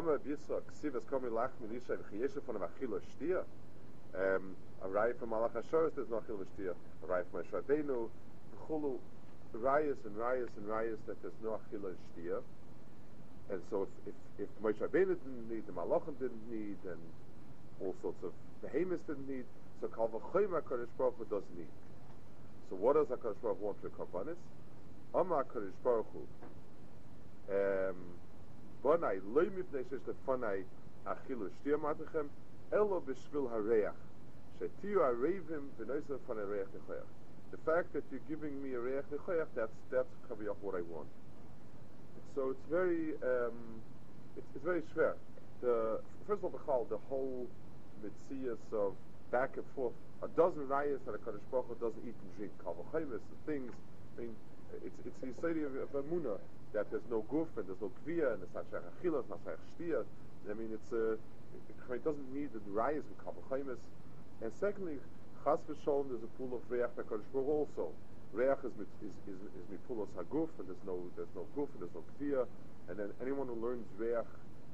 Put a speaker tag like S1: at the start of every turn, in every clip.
S1: Omer Bisa Ksivas Komi Lach Milisha V'chiyesha from achila shtia. Um, a raya from Malach Hashoros there's no achila shtia. A raya from Moshe Rabbeinu Chulu rayas and rayas and rayas that there's no achila shtia. And so if if, if Moshe Rabbeinu didn't need, the Malachim didn't need, and all sorts of behemoths didn't need, so Kal V'choyma Kodesh Baruch Hu does need. So what does HaKadosh Baruch Hu want the Karbanis? Amar HaKadosh Baruch Hu um, Bonai loy mipnei achilu matachem elo hareach v'noisa nechoyach the fact that you're giving me a reach nechoyach that's that's kaviyach what I want. So it's very um, it's, it's very schwer. The first of all the whole mitzias of back and forth a dozen rayas that a Kaddish Baruch doesn't eat and drink. Kavachaymis and things. I mean, it's it's the study of, of Amuna that there's no guf and there's no kviya and it's not shaykh achila, it's not shtia. I mean, it's a it, it doesn't need the rayas and kavachaymis. And secondly, chas v'sholom there's a pool of reach that Kaddish Baruch also. Reach is mit, is is, is mipulos haguf and there's no there's no guf and there's no kviya. And then anyone who learns reach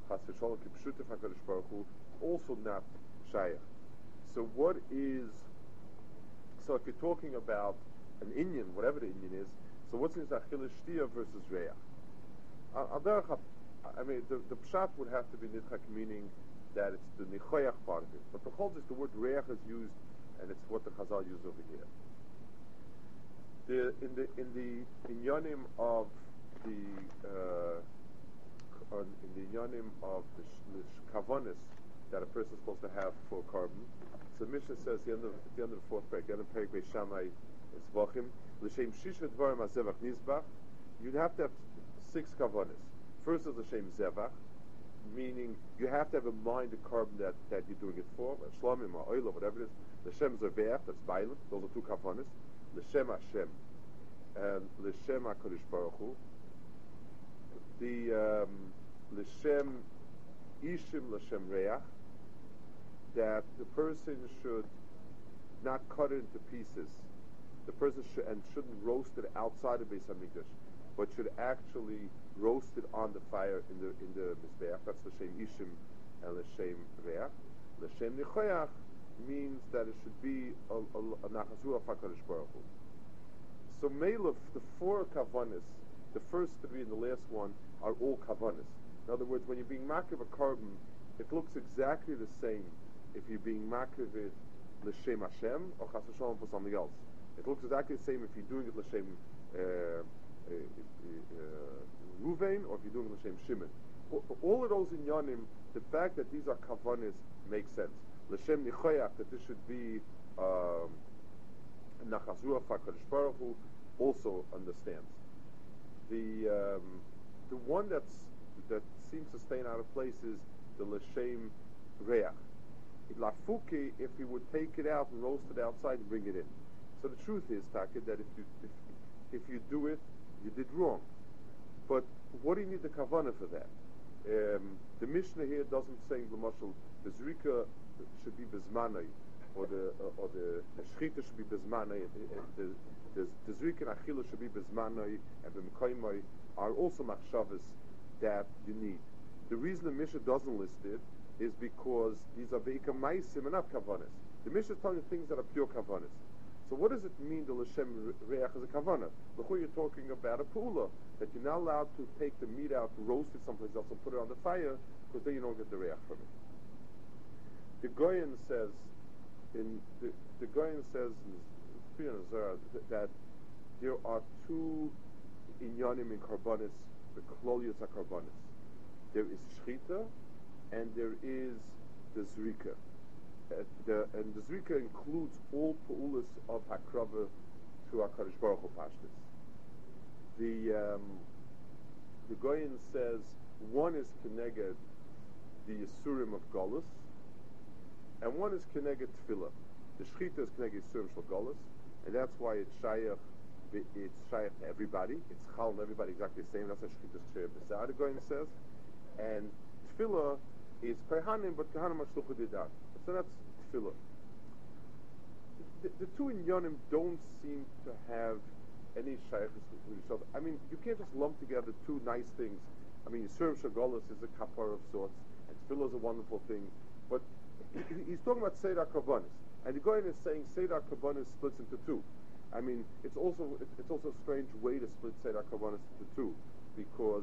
S1: chas v'sholom kipshutif Hakadosh Baruch Hu also not shaykh. So what is so if you're talking about an Indian, whatever the Indian is, so what's in Achila Shtia versus Reach? I mean, the, the pshat would have to be nidchak, meaning that it's the nichoyach part of it. But the whole is the word reach is used, and it's what the Chazal use over here. The, in the in the in yonim of the uh, in the yonim of the, sh- the kavanis that a person is supposed to have for carbon, so Mishnah says the end of, the end of the fourth paragraph, the end of paragraph Shammai Zvachim, L'shem shisha dvarim azevach nizbach, you'd have to have six kavanas. First is L'shem zevach, meaning you have to have in mind the carbon that, that you're doing it for, shlamim or oil or whatever it is. L'shem Zevach, that's violent, those are two kavanas. L'shem Hashem, and L'shem HaKadosh Baruch Hu. The um, L'shem Ishim L'shem Reach, that the person should not cut it into pieces. The person should and shouldn't roast it outside of Beis Hamikdash, but should actually roast it on the fire in the in the mizbeach. That's l'shem ishim and l'shem reach. L'shem nichoyach means that it should be a, a, a Hakadosh Baruch Hu. So Melech, the four kavanis, the first three and the last one are all kavanis. In other words, when you're being makiv a carbon, it looks exactly the same if you're being makrivid l'shem Hashem or chas for something else. It looks exactly the same if you're doing it l'shem uh, Ruvain or if you're doing l'shem Shimon. All of those in Yonim, the fact that these are kavanis makes sense. L'shem nichoyach, that this should be um, nachazua fakadosh baruch Hu, also understands. The um, the one that's that seems to stay out of place is the l'shem reach lafuki if he would take it out and roast it outside and bring it in. So the truth is, Taka, that if you if, if you do it, you did wrong. But what do you need the kavana for that? Um, the Mishnah here doesn't say the mashal the zrika should be bezmanai, or the uh, or the, the shchita should be bezmanai. The the, the zrika and achila should be bezmanai and the mekaymai are also machshavas that you need. The reason the Mishnah doesn't list it is because these are beika maisim and not kavanas. The Mishnah is telling you things that are pure kavanas. So what does it mean the l'shem reach as a kavana? Look, you're talking about a pula that you're not allowed to take the meat out, roast it someplace else, and put it on the fire because then you don't get the reach from it. The Goyen says in the, the Goyen says in that there are two inyanim in karbonis, the klolius are karbonis. There is shchita and there is the zrika. Uh, the, and the zrika includes all pa'ulas of hakrava to HaKadosh Baruch Hu Pashtis. The, um, the Goyen says one is connected the Yisurim of Golus, and one is Keneged Tefillah. The Shechita is Keneged Surim Shalgolis, and that's why it's Shayach, it's Shayach to everybody. It's Chal everybody exactly the same. That's what Shechita Shayach Besar, the Goyen says. And Tefillah is Kohanim, but Kohanim are Shlucha Didat. So that's Tefillah. The, the two in Yonim don't seem to have any shaykhs with each other. I mean, you can't just lump together two nice things. I mean, Yisurim Shagolis is a kapar of sorts, and Tefillah is a wonderful thing, but he's talking about Seder Karbonis. And the Goyen is saying Seder Karbonis splits into two. I mean, it's also it's also a strange way to split Seder Karbonis into two, because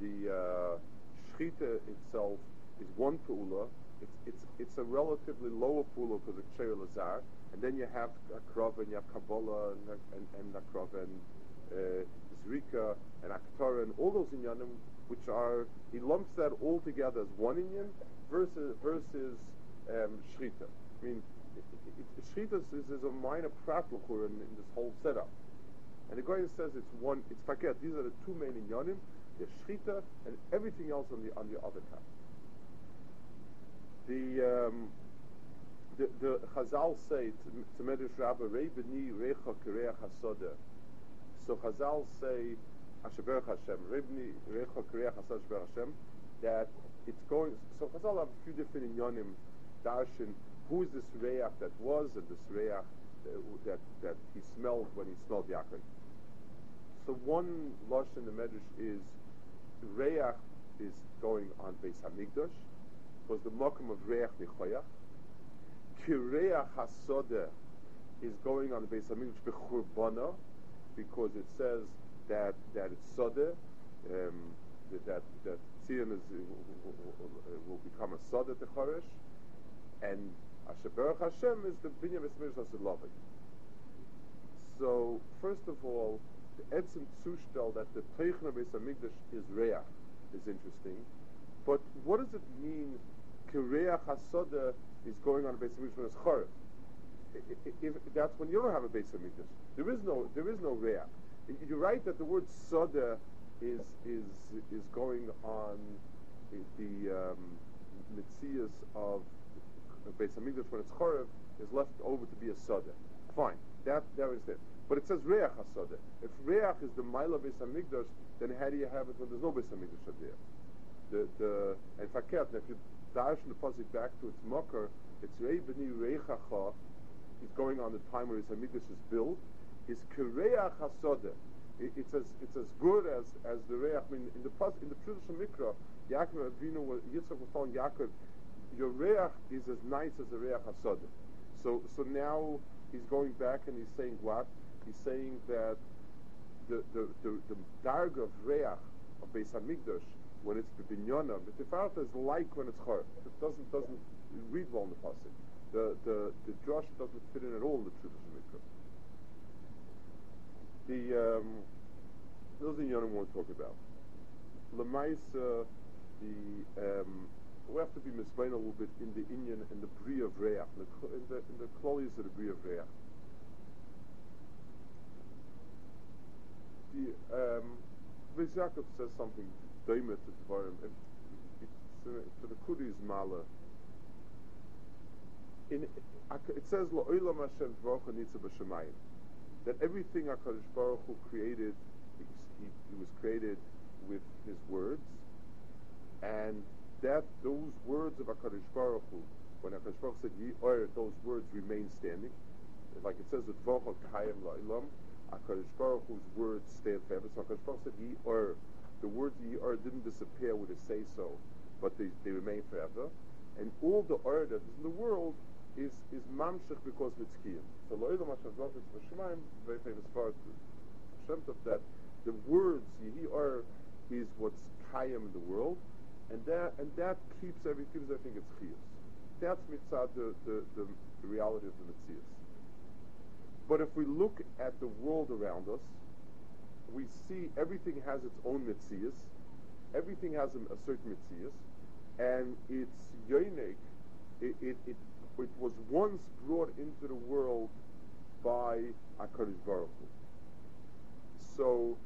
S1: the uh, itself is one Pu'ula, it's, it's, it's a relatively lower Pu'ula because it's Sheir Lazar, and then you have Akrov and you have Kabbalah and, and, and and uh, Zrika and Aktar and all those inyanim, which are, he lumps that all together as one inyan versus, versus um, Shrita. I mean, Shrita is, is a minor pratluchur in, in this whole setup. And the guy says it's one, it's paket. These are the two main inyanim, the Shrita and everything else on the, on the other top. The, um, the, the Chazal say to Medrash Rabbah, Rei b'ni recha kireach hasoda. So Chazal say, Asher Hashem, Rei b'ni recha kireach hasoda Hashem, that it's going, so Chazal have a few different inyonim, darshan, who is this reach that was and this reach that, that he smelled when he smelled Yaakov. So one lush in the Medrash is, reach is going on Beis Hamikdash, was the mokum of reach nichoyach, Kireach Hasoda is going on the base of Mikdash Bechurbana because it says that that it's Soda, um, that that Tzion is will become a Soda to and Asher Hashem is the Binyam Esmirish Asilovik. So first of all, the Etzim Zustel that the Teichen of Beis Hamikdash is Reach is interesting, but what does it mean? Kireach Hasoda is going on a base of when it's If, that's when you don't have a base of. There is no there is no rea. You're right that the word soda is is is going on the um, mitzias of base of when it's chorev is left over to be a soda. Fine, that there is it. But it says reach hasoda. If reach is the mile of Beis Hamikdash, then how do you have it when there's no Beis Hamikdash there? The the and faket. If you darshan the pasuk back to its mocker, it's Rei B'ni Reichacha, he's going on the time where his Hamikdash is built, is Kireach HaSoda. It's as it's as good as as the Reach. I mean, in the in the traditional Mikra, Yaakov Avinu, Yitzchak was telling Yaakov, your Reach is as nice as the Reach HaSoda. So so now he's going back and he's saying what? He's saying that the the the, the darg of Reach of Beis Hamikdash when it's binyona, but tifarta is like when it's chor. It doesn't doesn't read well in the pasuk. The the the drush doesn't fit in at all in the traditional mikra. The um, those are the yonim want to talk about. Lemaisa, the um, we have to be misplain a little bit in the Indian in the bri of reach, in the in the, in the of the bri of reach. The um, Yaakov says something doimet to Dvarim. The Kudis Mala. In, it says Hashem that everything Hakadosh Baruch Hu created, he, he was created with His words, and that those words of Hakadosh Baruch Hu, when Hakadosh Baruch said Ye Or, those words remain standing, like it says with Dvarocha Kahayim La'ilam, Hakadosh Baruch Hu's words stand forever. So Hakadosh Baruch said Ye Or the words Yir didn't disappear with a say so, but they, they remain forever. And all the Or that is in the world is is mamshech because of its kiyum. So Lo'ilam Hashem Zvachis V'Shemaim, very famous part Hashem that the words Yehi Or is what's kayim in the world, and that and that keeps everything. I think it's chiyus. That's mitzvah the, the, the, the reality of the mitzias. But if we look at the world around us, we see everything has its own mitzias, everything has a, a certain mitzias, and it's yoinik, it, it, it, it, was once brought into the world by HaKadosh Baruch Hu. So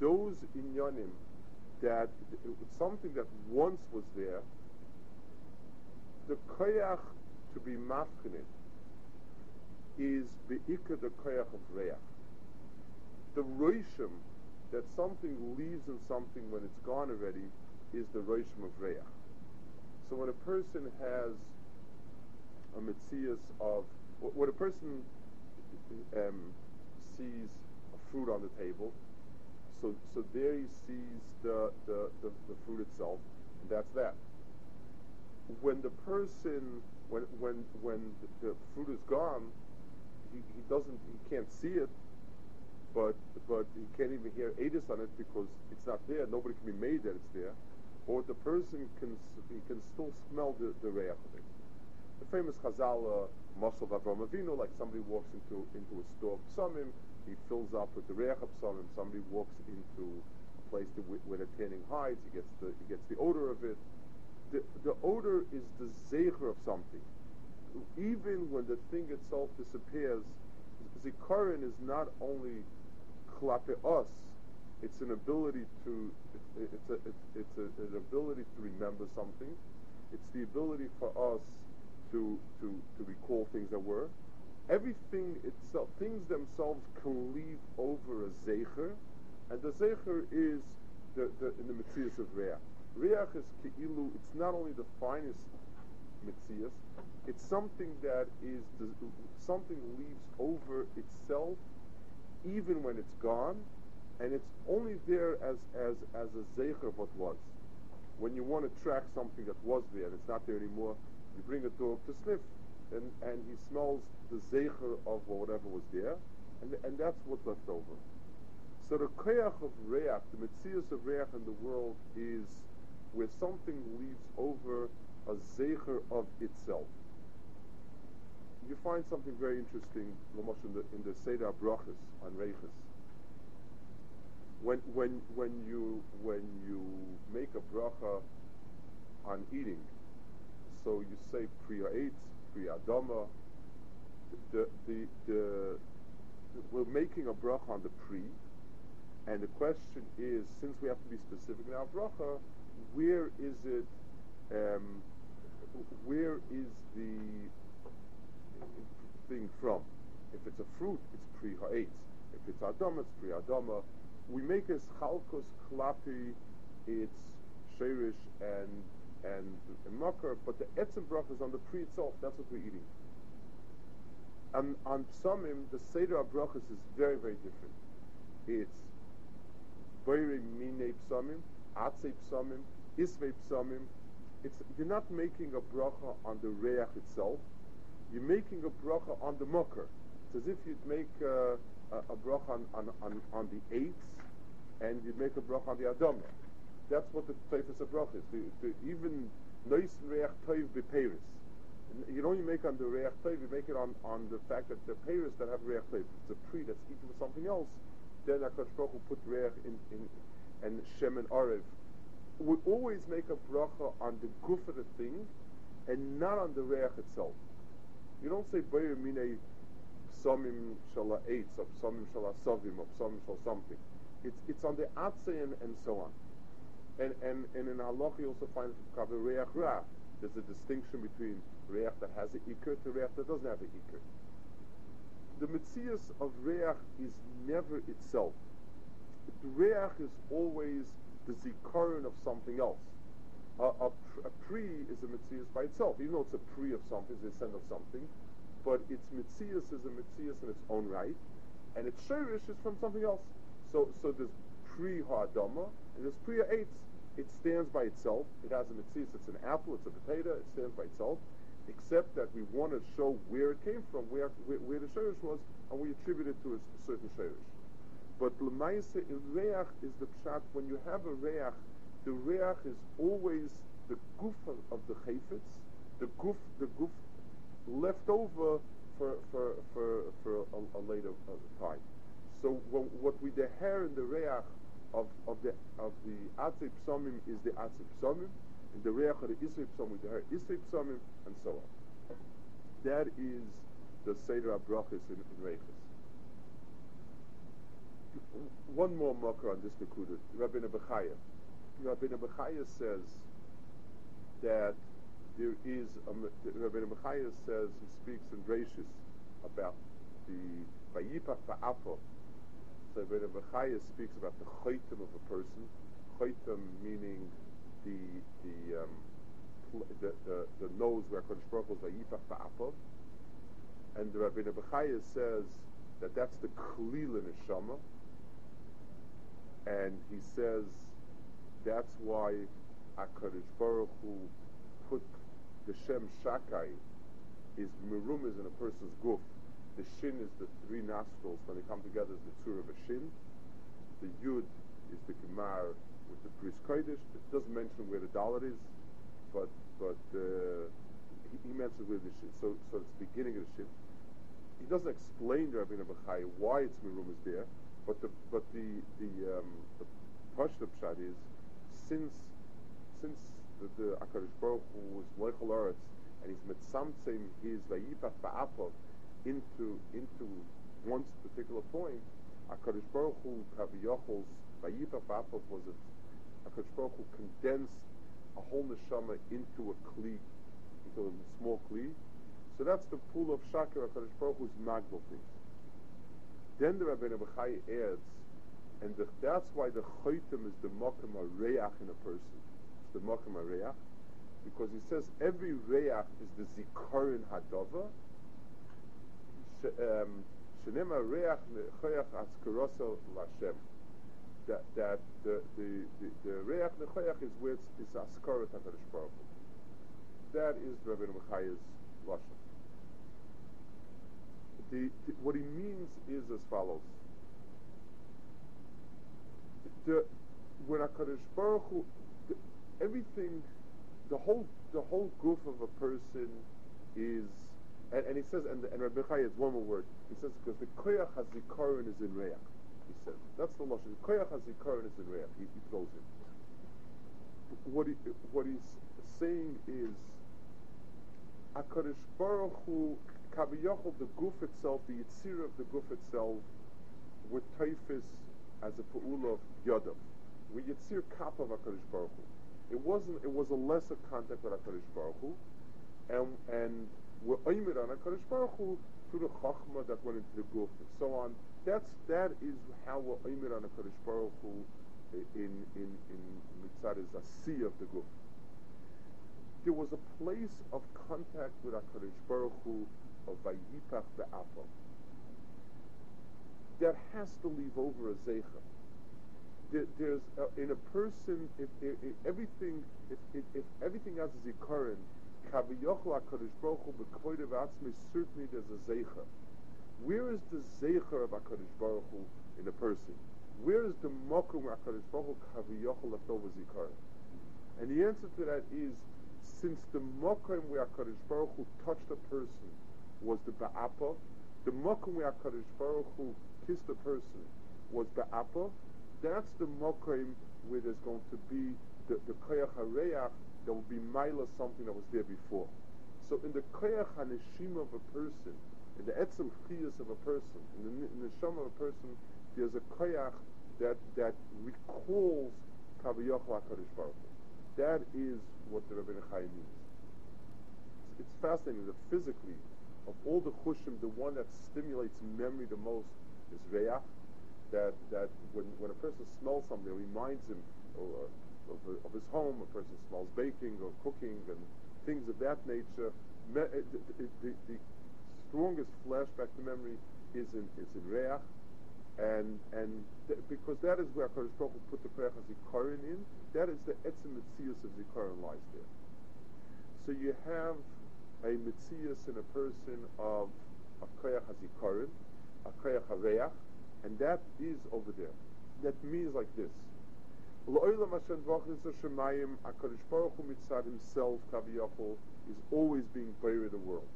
S1: those inyanim that something that once was there, the koyach to be mafkinit is be'ikad the koyach of reach. The roishim that something leaves in something when it's gone already is the roishim of reach. So when a person has a mitzias of, when a person um, sees a fruit on the table, so so there he sees the, the, the, the fruit itself, and that's that. When the person, when when when the fruit is gone, he, he doesn't, he can't see it, but but he can't even hear Adis on it because it's not there. Nobody can be made that it's there. Or the person can he can still smell the, the reach of it. The famous Chazal uh, Mosel Avram Avinu, like somebody walks into into a store of psalmim, he fills up with the reach of psalmim. Somebody walks into a place to, where the tanning hides, he gets the he gets the odor of it. The, the odor is the zecher of something even when the thing itself disappears, zikaron is not only klape us, it's an ability to, it's, a, it's, it's a, an ability to remember something. It's the ability for us to, to, to recall things that were. Everything itself, things themselves can leave over a zecher, and the zecher is the, the, in the mitzias of reach. Reach is keilu, it's not only the finest mitzias, it's something that is something leaves over itself even when it's gone, and it's only there as as as a zeicher of what was. When you want to track something that was there and it's not there anymore, you bring a dog to sniff, and and he smells the zeicher of whatever was there, and and that's what's left over. So the koyach of reach, the mitzias of reach in the world is where something leaves over a zeicher of itself you find something very interesting, in the, in the Seder Brachas on Reiches. When, when, when, you, when you make a bracha on eating, so you say Priya Eitz, Priya the, the, the, we're making a bracha on the Pri, and the question is, since we have to be specific in our bracha, where is it, um, where is the thing from. If it's a fruit, it's pri ha'etz. If it's adama, it's pri adama. We make as chalkos klapi, it's sherish and and, and makar, but the etzem brach is on the pri itself. That's what we're eating. And on psamim, the seder brachas is very very different. It's boire mine psamim, atze psamim, isve psamim. It's you're not making a bracha on the reach itself you're making a bracha on the mucker. It's as if you'd make uh, a, a bracha on, on, on, on the eights and you'd make a bracha on the adama. That's what the typhus of bracha is. To, to even nois reach toiv beperis. You don't only make on the reach toiv, you make it on, on the fact that the peris that have reach toiv, it's a pre that's eaten with something else, then HaKadosh Baruch put reach in, in, and shem and arev. We always make a bracha on the goof of the thing and not on the reach itself. You don't say Bayer Mine Psamim Shala Eitz, or Psamim Shala Savim, or Psamim Shal something. It's, it's on the Atze and, and so on. And, and, and in Halach you also find Kabe Reach Ra. There's a distinction between Reach that has an Iker to Reach that doesn't have an Iker. The Metzias of Reach is never itself. The Reach is always the Zikaron of something else a, a, a pre is a mitzias by itself, even though it's a pre of something, it's a descent of something, but its mitzias is a mitzias in its own right, and its shirish is from something else. So, so there's pre ha'adama, and there's pre eitz. It stands by itself. It has a mitzias. It's an apple. It's a potato. It stands by itself. Except that we want to show where it came from, where where, where the shirish was, and we attribute it to a, certain shirish. But l'maisa reach is the pshat. When you have a reach the reach is always the goof of, the chayfetz, the goof, the goof left over for for for, for a, a later uh, time. So what, what we the hair in the reach of, of the of the atzei psamim is the atzei psamim, and the reach of the isrei psamim the hair isrei psamim, and so on. That is the seder abrachas in, in reiches. One more marker on this Nakuda, Rabbi Bechaya. Rabbi Bechaya says that there is, a, Rabbi Bechaya says, he speaks in Drashis about the Vayipach Ba'apo. So Rabbi Bechaya speaks about the chaytim of a person. Chaytim meaning the, the, um, the, the, the nose where Kodesh Baruch Hu is Ba'apo. And the Rabbi Bechaya says that that's the Klila Neshama. And he says that's why HaKadosh Baruch Hu put the Shem Shakai is merumas in a person's goof. The shin is the three nostrils. When they come together, is the tzur of a shin. The yud is the gemar with the priest kodesh. It doesn't mention where the dollar is, but but uh, he, he mentions where the shin. So so it's the beginning of the shin. He doesn't explain to Rabbi Bechai why it's Merum is there, but the but the the um, the pshat is since since the, the Akadosh Baruch Hu was Moichel Eretz and he's mitzamtzim his vayipach ba'apov into into one particular point, Akadosh Baruch Hu kaviyochel's vayipach ba'apov was it Akadosh Baruch Hu condensed a whole neshama into a kli, into a small kli. So that's the pool of shakir Akadosh Baruch Hu's magbal things. Then the Rabbeinu Bechai adds, and the, that's why the choitim is the mokum reach in a person. It's the mokum reach because he says every reach is the zikarin hadova. Um, Shenema reach nechoyach askarosel lashem. That that the the the, the nechoyach is where it's, it's askarat hakadosh baruch That is Rabbi Bechaya's lashon. The, the, what he means is as follows. The, when Hakadosh Baruch Hu, the, everything the whole the whole goof of a person is and, and he says and and Rabbi Chai one more word. He says because the koyach hazikaron is in reach. He says that's the lashon. The koyach hazikaron is in reach. He, he throws it. What he what he's saying is Hakadosh Baruch Hu Kaviyachol the goof itself, the yitzir of the goof itself, with typhus as a pa'ula of yadav. We yitzir kap of Hakadosh Baruch Hu. It wasn't. It was a lesser contact with Hakadosh Baruch Hu, and and we're on Baruch Hu through the chachma that went into the goof and so on. That's that is how we're on Baruch Hu in in in mitzad is a sea of the goof. There was a place of contact with Hakadosh Baruch Hu of Vayipach Be'apo that has to leave over a zeicha there, there's uh, in a person if, if, if everything if, if, if, everything else is occurring kaviyochel hakadosh baruch hu atzmi certainly there's a zeicha where is the zeicha of hakadosh baruch hu in a person? Where is the mokum hakadosh baruch hu kaviyochel left over zikaron? And the answer to that is since the mokum where hakadosh baruch hu touched a person was the ba'apa the mokum where hakadosh baruch hu kissed a person was the apple, that's the mokim where there's going to be the, the koyach hareach that will be mila something that was there before. So in the koyach haneshim of a person, in the etzem chiyas of a person, in the, in the of a person, there's a koyach that that recalls kaviyach HaKadosh Baruch That is what the Rabbi Chai means. It's, it's fascinating that physically, of all the chushim, the one that stimulates memory the most is that that when, when a person smells something, it reminds him of, of, his home. A person smells baking or cooking and things of that nature. Me, the, the, strongest flashback to memory is in is in reach, and and th- because that is where Hakadosh Baruch put the koyach zikaron in. That is the etzem mitzias of zikaron lies there. So you have a mitzias in a person of a koyach zikaron, and that is over there. That means like this. Lo'olam Hashem v'achnis Hashemayim, HaKadosh Baruch Hu mitzad himself, Kaviyachol, is always being buried in the world.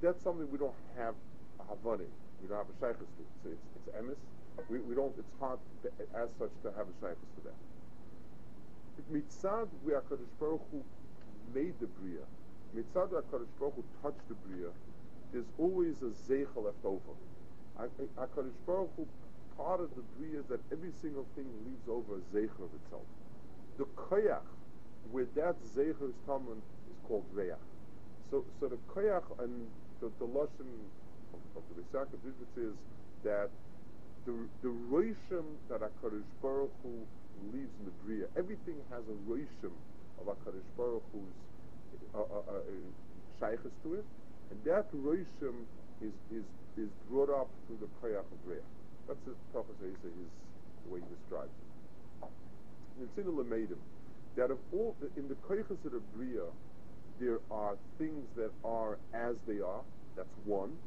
S1: That's something we don't have a Havani. We don't have a Shaykhis to. So it's, it's emes. We, we don't, it's hard as such to have a Shaykhis to that. Mitzad, where HaKadosh Baruch Hu made the Bria, mitzad HaKadosh Baruch Hu touched the Bria, there's always a Zeicha left over. HaKadosh Baruch Hu, part of the Bria is that every single thing leaves over a Zeicher of itself. The Koyach, where that Zeicher is common, is called reach. So, so the koyach and the, the lashon of, of the Risaka is that the the roishim that Hakadosh Baruch Hu leaves in the bria, everything has a roishim of Hakadosh Baruch Hu's uh, uh, uh, uh to it, and that roishim is is is brought up through the koyach of reach. That's the Isa, his way he describes it. And It's in the Lamedim that of all in the koyachas of bria, there are things that are as they are. That's one.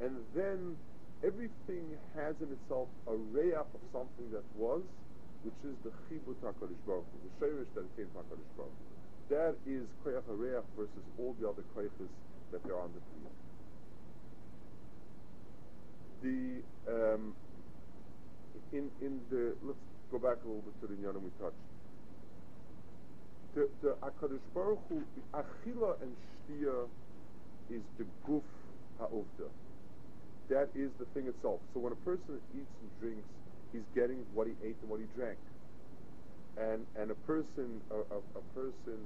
S1: And then everything has in itself a reach of something that was, which is the chibut HaKadosh Baruch the shirish that came from HaKadosh Baruch That is koyach hareach versus all the other koyachas that there are on the bria. The um, in in the let's go back a little bit to the Nyanim we touched the, the Akadosh Baruch Hu, Achila and Shtia is the guf ha'ovda. That is the thing itself. So when a person eats and drinks, he's getting what he ate and what he drank. And and a person a, a, a person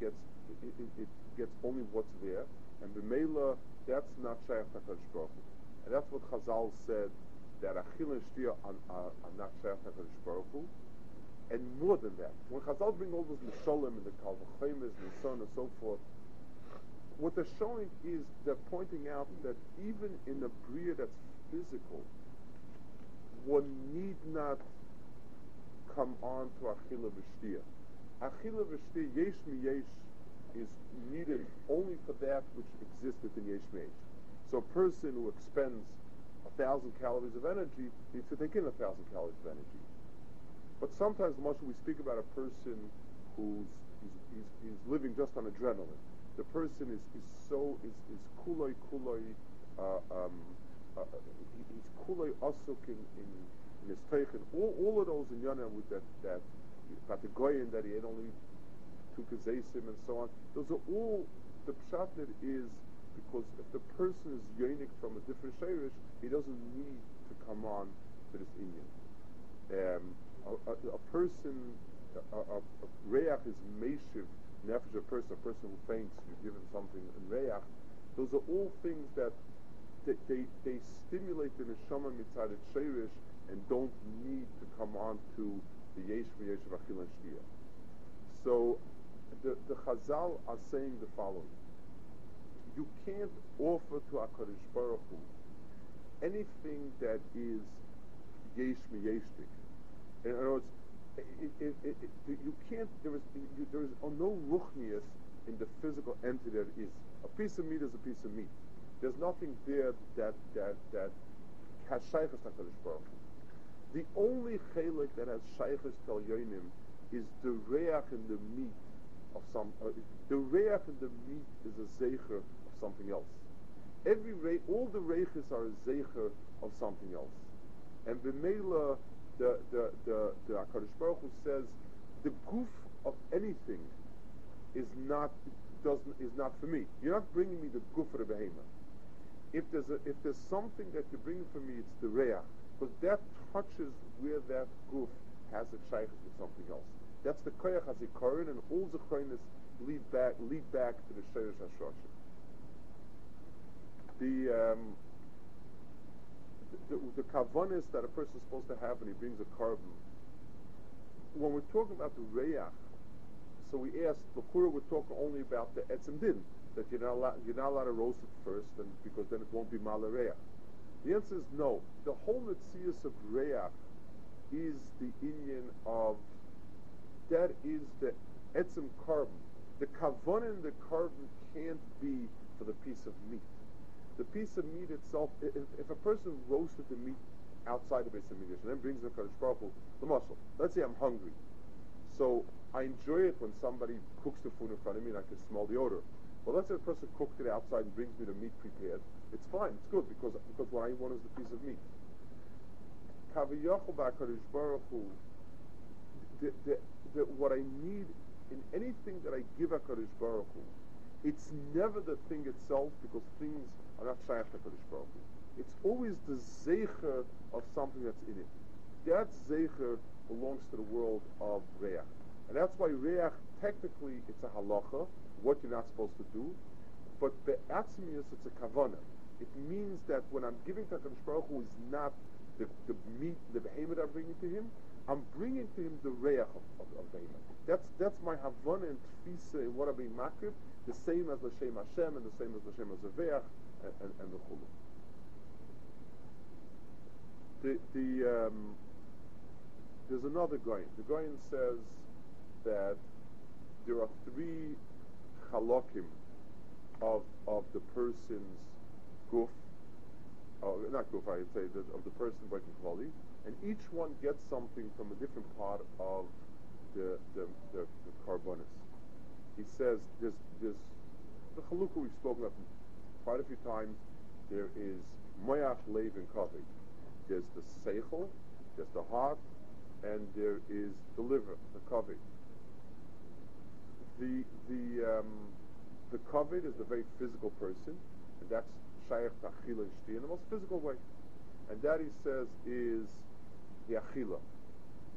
S1: gets it, it, it, gets only what's there. And b'meila, that's not shaykh Hakadosh Baruch. And that's what Chazal said that Achila and Shtia are, not shaykh Hakadosh Baruch Hu and more than that. When Chazal bring all those Mishalim and the Kalvachemes and so on and so forth, what they're showing is they're pointing out that even in a Bria that's physical, one need not come on to Achila V'Shtia. Achila V'Shtia, Yesh Mi Yesh, is needed only for that which existed in Yesh Mi So a person who expends a thousand calories of energy needs to take in a thousand calories of energy. But sometimes, Moshe, we speak about a person who's he's, he's, he's living just on adrenaline. The person is, is so is is kuloi kuloi. Uh, um, uh, he, he's kuloi asuk in, in, in his teichen. All, all of those in Yonah with that that about the goyin that he had only two kazesim and so on. Those are all the pshatnit is because if the person is yonik from a different shayrish, he doesn't need to come on to this inyan. Um, a, a, person, a, a, a is meshiv, nefesh, a person, a person who faints, you give him something in reach. Those are all things that they, they, they stimulate the neshama mitzad shirish and don't need to come on to the yesh v'yesh v'achil and. So the, the Chazal are saying the following. You can't offer to HaKadosh Baruch Hu anything that is yesh v'yeshtik. In other words, it, it, it, you can't, there is, you, there is no ruchnius in the physical entity that is. A piece of meat is a piece of meat. There's nothing there that, that, that has shaykhs HaKadosh Baruch Hu. The only chelik that has shaykhs tel yoinim is the reach in the meat of some, uh, the reach in the meat is a zecher of something else. Every re- all the reiches are a zecher of something else. And b'meila, the the the the Hakadosh Baruch Hu says the goof of anything is not doesn't is not for me. You're not bringing me the goof of the behemoth. If there's a, if there's something that you bring for me, it's the reach because that touches where that goof has a shaykh with something else. That's the koyach hazikaron, and all zechronis lead back lead back to the shayrish hashroshim. The um, the, the kavanis that a person is supposed to have when he brings a carbon. When we're talking about the reyach, so we asked, the Bakura would talk only about the etzim din, that you're not, allowed, you're not allowed to roast it first, and because then it won't be malareach. The answer is no. The whole mitzias of reyach is the Indian of, that is the etzim carbon. The kavan in the carbon can't be for the piece of meat the piece of meat itself, if, if a person roasted the meat outside the base of and then brings the Kaddish Baruch Hu, the muscle, let's say I'm hungry. So I enjoy it when somebody cooks the food in front of me and I can smell the odor. Well, let's say a person cooked it outside and brings me the meat prepared. It's fine, it's good, because, because what I want is the piece of meat. Kaviyachu Baruch Hu, the, the, the, what I need in anything that I give HaKadosh Baruch Hu, it's never the thing itself, because things are not shaykh Kodesh Baruch It's always the zecher of something that's in it. That zecher belongs to the world of reach. And that's why reach, technically, it's a halacha, what you're not supposed to do. But be'atzmius, it's a kavana. It means that when I'm giving to HaKadosh Baruch Hu is not the, the meat, the behemoth I'm bringing to him, I'm bringing to him the reach of, of, of. That's, that's my havana and tfisa in what I'm being makrib, the same as L'Shem Hashem and the same as L'Shem Azaveach and, and, and the Chulu. The, the, um, there's another Goyin. The Goyin says that there are three halakim of, of the person's guf, oh, not guf, I'd say, the, of the person breaking kvali, and each one gets something from a different part of the, the, the, the carbonis. He says there's, there's the chalukah we've spoken about quite a few times. There is moyach, lev, and. There's the seichel, there's the heart, and there is the liver, the kavi. The the um, the kavid is the very physical person, and that's shaykh achila in the most physical way, and that he says is the achila.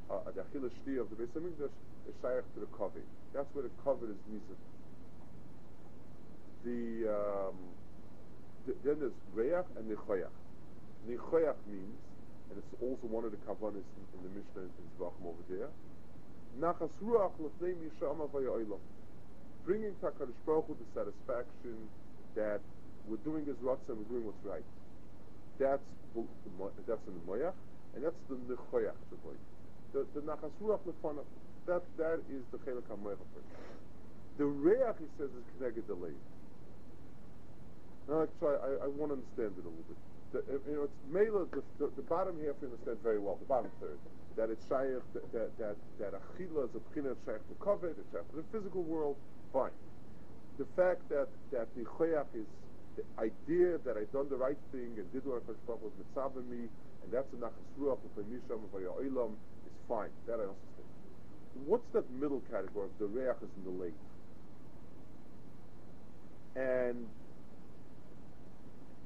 S1: Uh, the achila shti of the Beis Hamikdash is shaykh to the kavid. That's where the kavid is nizim. The, um, the then there's reach and nichoyach. Nichoyach means, and it's also one of the kavanis in, in the Mishnah in Zvachim over there. Nachas ruach v'ya'olam. Bringing to Baruch Hu the satisfaction that we're doing His Ratzah and we're doing what's right. That's that's in the Moyach, and that's the Nechoyach Shavoy. The, the Nachas Ruach Lefanav, that, that is the Chelak HaMoyach The Reach, he says, is connected to Lev. Now, I try, I, I want to understand it a little bit. The, you know, it's Mela, the, the, the, bottom half you understand very well, the bottom third, that it's Shaykh, that, that, that, that Achila is a Pchina Shaykh to Kovet, it's Shaykh to the physical world, fine. The fact that, that the Choyach is the idea that I done the right thing and did what Baruch was mitzvah me, and that's nachas ruach of misham of oilam is fine. That I also think. What's that middle category of the reach is in the lake? And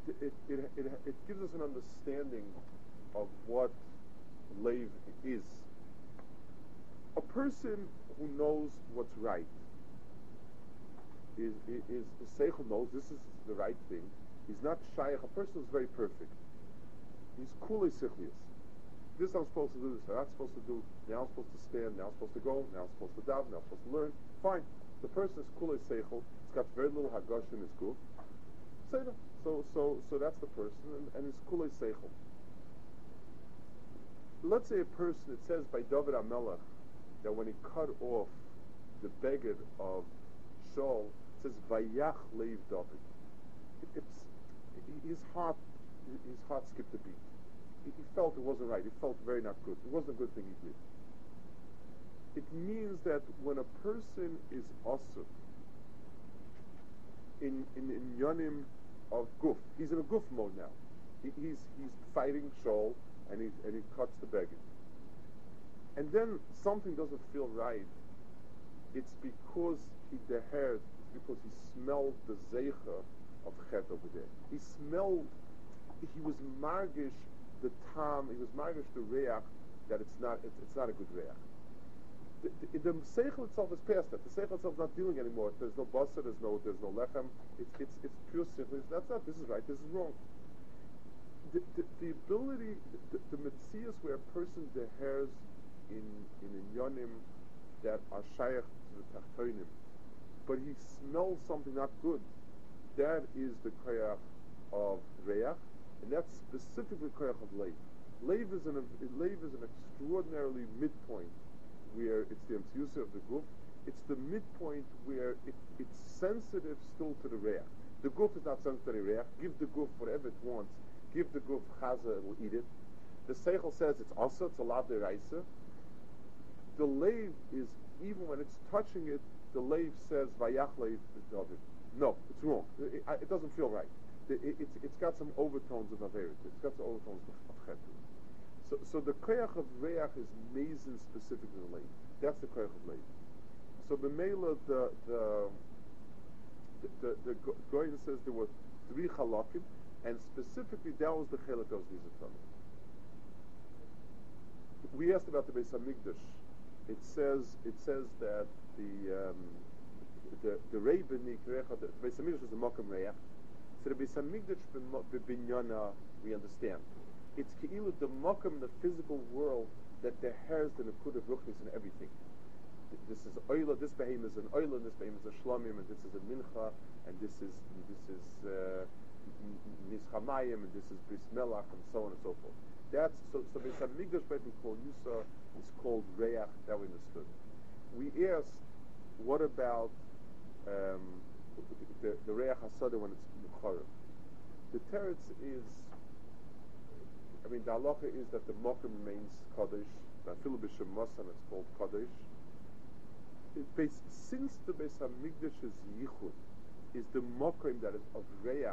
S1: it, it, it, it gives us an understanding of what lave is. A person who knows what's right is, is, is Seichel knows this is the right thing. He's not shy. A person who's very perfect. He's cool sichlius. This I'm supposed to do, this I'm not supposed to do, now I'm supposed to stand, now I'm supposed to go, now I'm supposed to daven, now I'm supposed to learn. Fine. The person is cool seichel. He's got very little hagash in his group. So, so, so that's the person, and, and it's kule seichel. Let's say a person, it says by David Amelech, that when he cut off the beggar of Shaul, it says Vayach Leiv David. It's, his heart, his heart skipped a beat. He, he felt it wasn't right. He felt very not good. It wasn't a good thing he did. It means that when a person is also in in, in yonim of guf. He's in a guf mode now. He, he's he's fighting Shaul, and he and he cuts the beggar. And then something doesn't feel right. It's because he dehered. It's because he smelled the zeicha of chet over there. He smelled. He was margish the tam. He was margish the reach that it's not. It's, it's not a good reach the, the, the seichel itself is past that. The seichel itself is not dealing anymore. There's no basa, there's no, there's no lechem. It's, it's, it's pure seichel. That's not. This is right. This is wrong. The, the, the ability, the, the mitzias where a person deheres in in yonim that are shaykh to the tachtonim, but he smells something not good. That is the koyach of reach, and that's specifically koyach of leiv. Leiv is an leiv is an extraordinarily midpoint where it's the Mtiyusa of the guf, it's the midpoint where it, it's sensitive still to the reach. The guf is not sensitive to the reach. Give the guf whatever it wants. Give the guf chaza, it will eat it. The seichel says it's also, it's a lav deraisa. The lave is, even when it's touching it, the lave says vayach leiv David. No, it's wrong. It, it, it doesn't feel right. It, it's, it's got some overtones of Averit. It's got some overtones of Chet. So, so the koyach of reach is mazin specifically late. That's the koyach of late. So the mela, the the the, the, the says there were three halakim, and specifically that was the chelak of Zizatana. We asked about the Beis Hamikdash. It says it says that the um, the the Rebbe Nikrecha, the Beis Hamikdash is a Mokum Reach. So the Beis Hamikdash b'binyana, we understand. It's Keilu the Mokum, the physical world, that the hairs the Nakud of Ruchnis and everything. This is Oila, this behem is an Oila, this behem is a Shlomim, and this is a Mincha, and this is this is uh, and this is Bris Melach, and so on and so forth. That's so. So Beis Hamikdash, we call Yusa, is called Reach. That we understood. We asked, what about um, the, the Reach Hasada when it's The teretz is, I mean, the halacha is that the mokum remains Kaddish. Afilu b'shem Mosan, it's called Kaddish. It since the Beis Hamikdash's yichud is the mokum that is of Reach,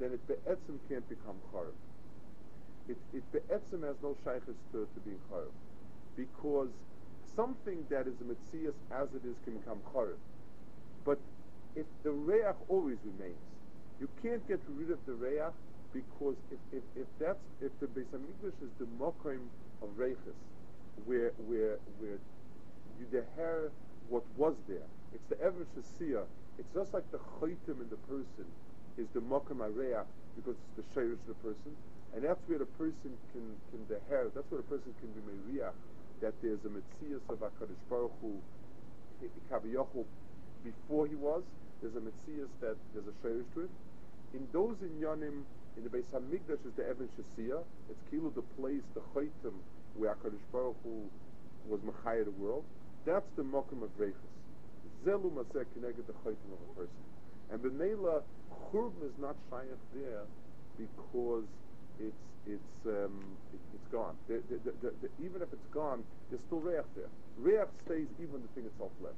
S1: then it be'etzim can't become Chorif. It, it be'etzim has no shaykhis to, to being Chorif. Because something that is a Metzias as it is can become Chorif. But if the Reach always remains, you can't get rid of the Reach because if, if, if that's if the Beis is the Mokim of Reichis, where where where you deher what was there, it's the Even Shasiyah. It's just like the Chaitim in the person is the Mokim Areach because it's the Shirish of the person, and that's where the person can can deher. That's where the person can be Meriach. That there's a Metzias of Hakadosh Baruch Hu, before he was. There's a Metzias that there's a Shirish to it. In those inyanim, in the Beis Hamikdash is the Evan Shasia. It's Kilo the place, the Chaitim, where Hakadosh Baruch Hu was Machaya the world. That's the Mokim of Reichus. Zelu Maseh connected the Chaitim of a person. And the Nela Churb is not Shayach there because it's it's um, it, has gone. The, the, the, even if it's gone, there's still Reach there. Reach stays even the thing itself left,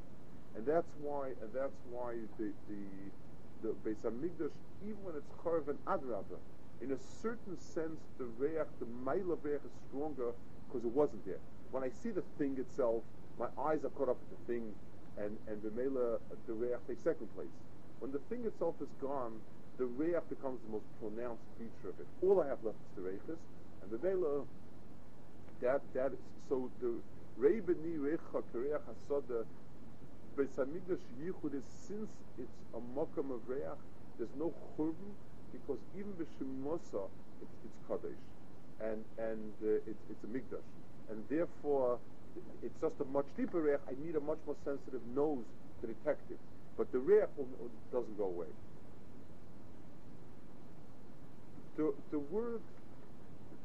S1: and that's why and that's why the the the Beis Hamikdash, even when it's Chorv and Adraba, in a certain sense, the Reach, the Maila Reach is stronger because it wasn't there. When I see the thing itself, my eyes are caught up with the thing, and and the Maila, the Reach takes second place. When the thing itself is gone, the Reach becomes the most pronounced feature of it. All I have left is the Reichis, and the Maila, that that is so the Reibeni Recha Kereach Hasoda Beis Yichud is since it's a Mokum of Reach, there's no Churban because even b'Shimosa it's, it's Kaddish and and uh, it's it's a Mikdash and therefore it's just a much deeper Reach. I need a much more sensitive nose to detect it, but the Reach doesn't go away. The the word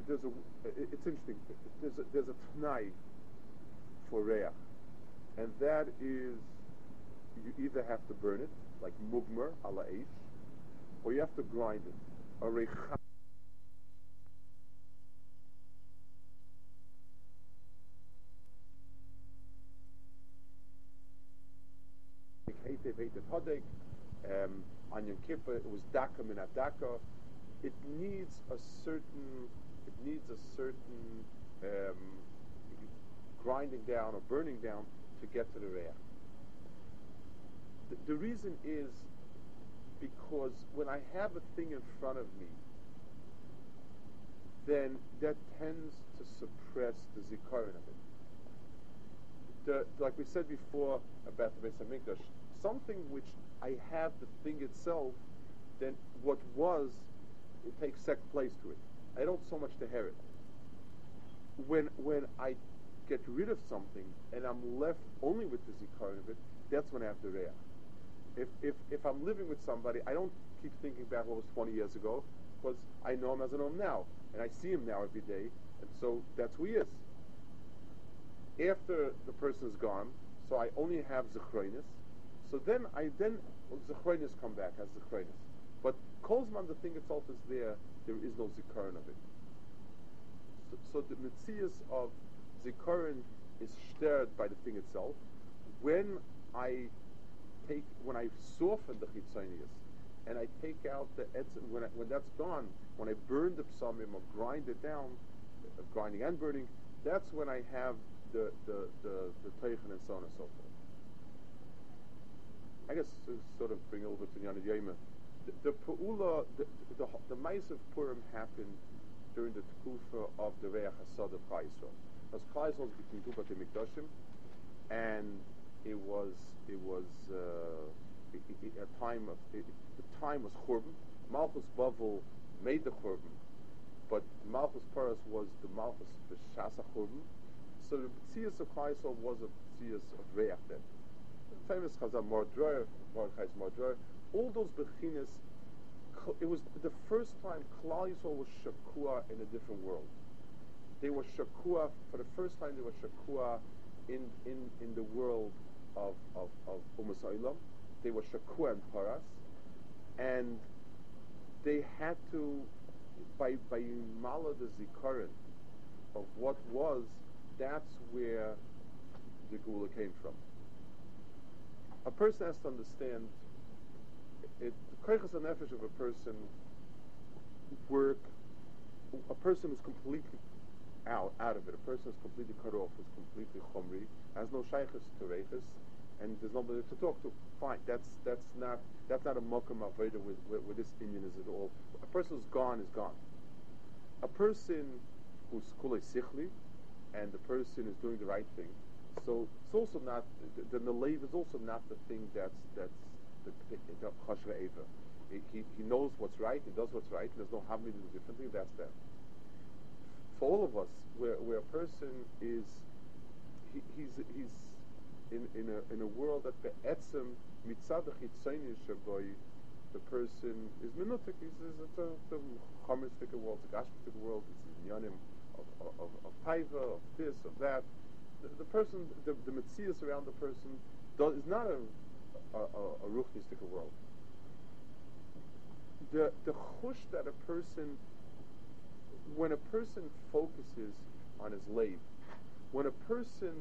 S1: there's a it's interesting. There's a, there's a tnai for Reach, and that is you either have to burn it, like mugmer ala or you have to grind it. A recha. Um, on Yom Kippur, it was daka min daka. It needs a certain, it needs a certain um, grinding down or burning down to get to the reach. The, reason is because when I have a thing in front of me, then that tends to suppress the zikaron of it. The, like we said before about the Beis Hamikdash, something which I have the thing itself, then what was, it takes second place to it. I don't so much hear it. When when I get rid of something and I'm left only with the zikaron of it, that's when I have the reach if, if, if I'm living with somebody, I don't keep thinking back what was 20 years ago, because I know him as I know him now, and I see him now every day, and so that's who he is. After the person is gone, so I only have Zechronis, so then I then, Zechronis come back as Zechronis. But Kolzman, the thing itself is there, there is no Zikaron of it. So, so the Metzias of Zikaron is stirred by the thing itself. When I take when I soften the chitzonius and I take out the etzim, when I, when that's gone, when I burn the psalmim or grind it down, uh, grinding and burning, that's when I have the the the, the teichen and so on and so forth. I guess to sort of bring a little bit to Yana Yema, the, the Pu'ula, the, the, the, the Mice of Purim happened during the Tkufa of the Reach Hasad of Chayisrael. Because Chayisrael was between two Bate Mikdashim, and it was it was uh, a time of the time was Churban. Malchus Bavel made the Churban, but Malchus Paras was the Malchus B'Shasa Churban. So the Tzias of Chaisol was a Tzias of Reach then. The famous Chazal Mordroyer, Mordechai's Mordroyer, all those Bechinas, it was the first time Klal was Shakua in a different world. They were Shakua, for the first time they were Shakua in, in, in the world of, of, of Umas. They were Shakua and Paras. And they had to, by, by Mala the Zikaron of what was, that's where the Gula came from. A person has to understand it, the Koichas and Nefesh of a person work, a person who's completely out, out of it. A person is completely cut off, is completely chomri, has no shaykhs to reichas, and there's nobody to talk to. Fine, that's that's not that's not a mokum with, with this Indian is at all. A person who's gone is gone. A person who's kulei sichli, and the person is doing the right thing. So it's also not the, the nalev is also not the thing that's that's the, the he, he, he knows what's right, he does what's right, there's no harm in doing differently, that's that for all of us, where, where a person is, he, he's, he's in, in, a, in a world that the etzem mitzad the person is minutik, he's, it's a, a chomistic world, it's a gashmistic world, it's a yanim of, of, of taiva, of this, of that. The, the person, the, the mitzias around the person does, is not a, a, a, a world. The, the chush that a person when a person focuses on his lave, when a person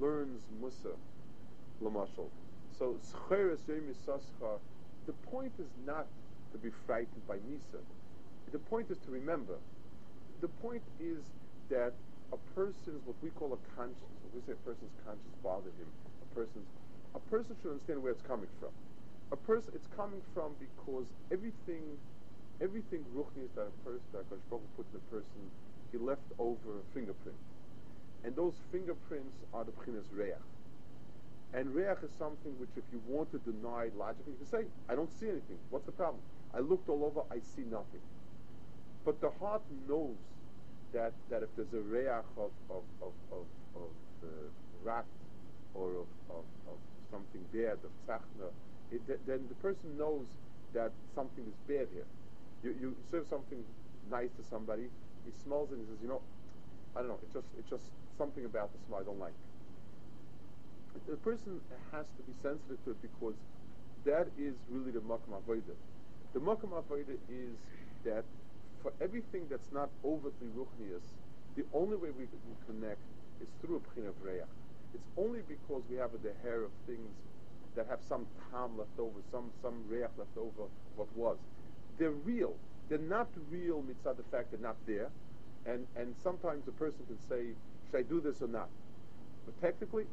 S1: learns Mussar, Lamashal, so the point is not to be frightened by Misa. The point is to remember. The point is that a person's what we call a conscience, what we say a person's conscience bothered him. A person's a person should understand where it's coming from. A person it's coming from because everything everything ruchni is that a person, that Kosh put in a person, he left over a fingerprint. And those fingerprints are the B'chinas Reach. And Reach is something which if you want to deny logically, you can say, I don't see anything. What's the problem? I looked all over, I see nothing. But the heart knows that, that if there's a Reach of, of, of, of, of uh, rat or of, of, of something bad, of tzachna, then the person knows that something is bad here. You, you serve something nice to somebody, he smells it and he says, you know, I don't know, it's just, it's just something about the smell I don't like. The person has to be sensitive to it because that is really the makam avodah. The makam avodah is that for everything that's not overtly ruchnius, the only way we can connect is through a pchin of. It's only because we have a deher of things that have some tam left over, some some reach left over what was they're real. They're not real mitzvah the fact they're not there. And, and sometimes a person can say, should I do this or not? But technically,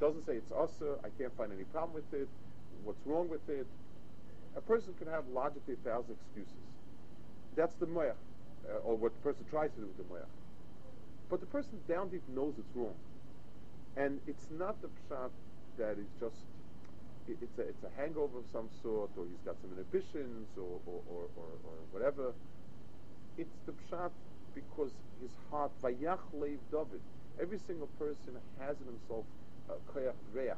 S1: doesn't say it's usher, I can't find any problem with it, what's wrong with it. A person can have logically a thousand excuses. That's the moyach, uh, or what the person tries to do with the moyach. But the person down deep knows it's wrong. And it's not the pshat that is just it's a, it's a hangover of some sort, or he's got some inhibitions, or, or, or, or, or whatever. It's the pshat because his heart, vayach leiv David, every single person has in himself koyach uh, reach,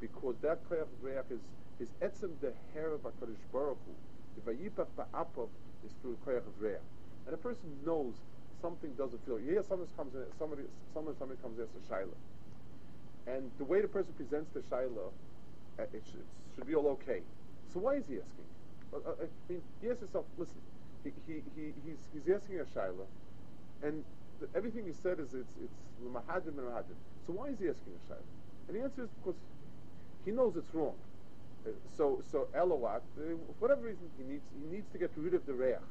S1: because that koyach reach is is etzem the hair of Hakadosh Baruch Hu. The vayipach ba'apav is through koyach reach, and a person knows something doesn't feel. Yeah, someone comes in, somebody, someone, somebody comes in as a shaila, and the way the person presents the shaila uh, it, should, should be all okay. So why is he asking? Uh, uh, I mean, he asks himself, listen, he, he, he, he's, he's asking a and the, everything he said is it's it's l'mahadim and mahadim. So why is he asking a? And the answer is because he knows it's wrong. Uh, so so Elowat, uh, whatever reason, he needs he needs to get rid of the reach.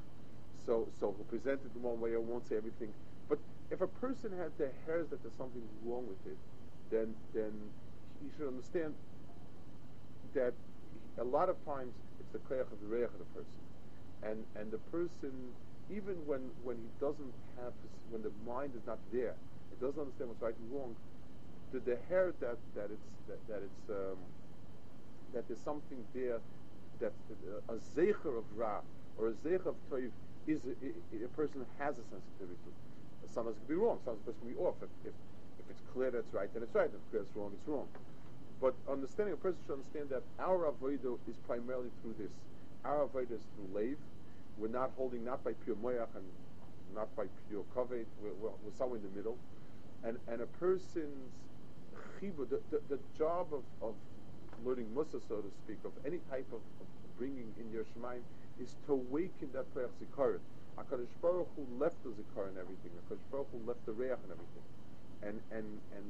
S1: So so he'll present it in one way or won't say everything. But if a person has the hairs that there's something wrong with it, then then he should understand that a lot of times it's the koyach of the reich of the person, and and the person even when when he doesn't have when the mind is not there, it doesn't understand what's right and wrong. The, the hair that that it's that, that it's um, that there's something there that uh, a zecher of ra or a zecher of toiv is a, a, a, person has a sensitivity. Sometimes it can be wrong. Sometimes it can be off. If, if, if it's clear that it's right, then it's right. If it's clear it's wrong, it's wrong. But understanding, a person should understand that our avodah is primarily through this. Our avodah is through lave. We're not holding not by pure moyach and not by pure kaved. We're, we're, we're, somewhere in the middle. And and a person's chibur, the, the, the, job of, of learning mussar, so to speak, of any type of, of bringing in your shemaim, is to awaken that prayer zikaron. HaKadosh Baruch Hu left the zikar and everything. HaKadosh Baruch Hu left the reach and everything. And, and, and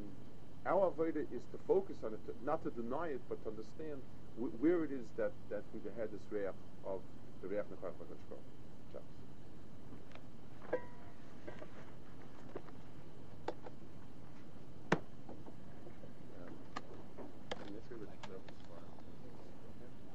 S1: our avodah is to focus on it, to, not to deny it, but to understand wh- where it is that, that we had this reach of the reach Hu.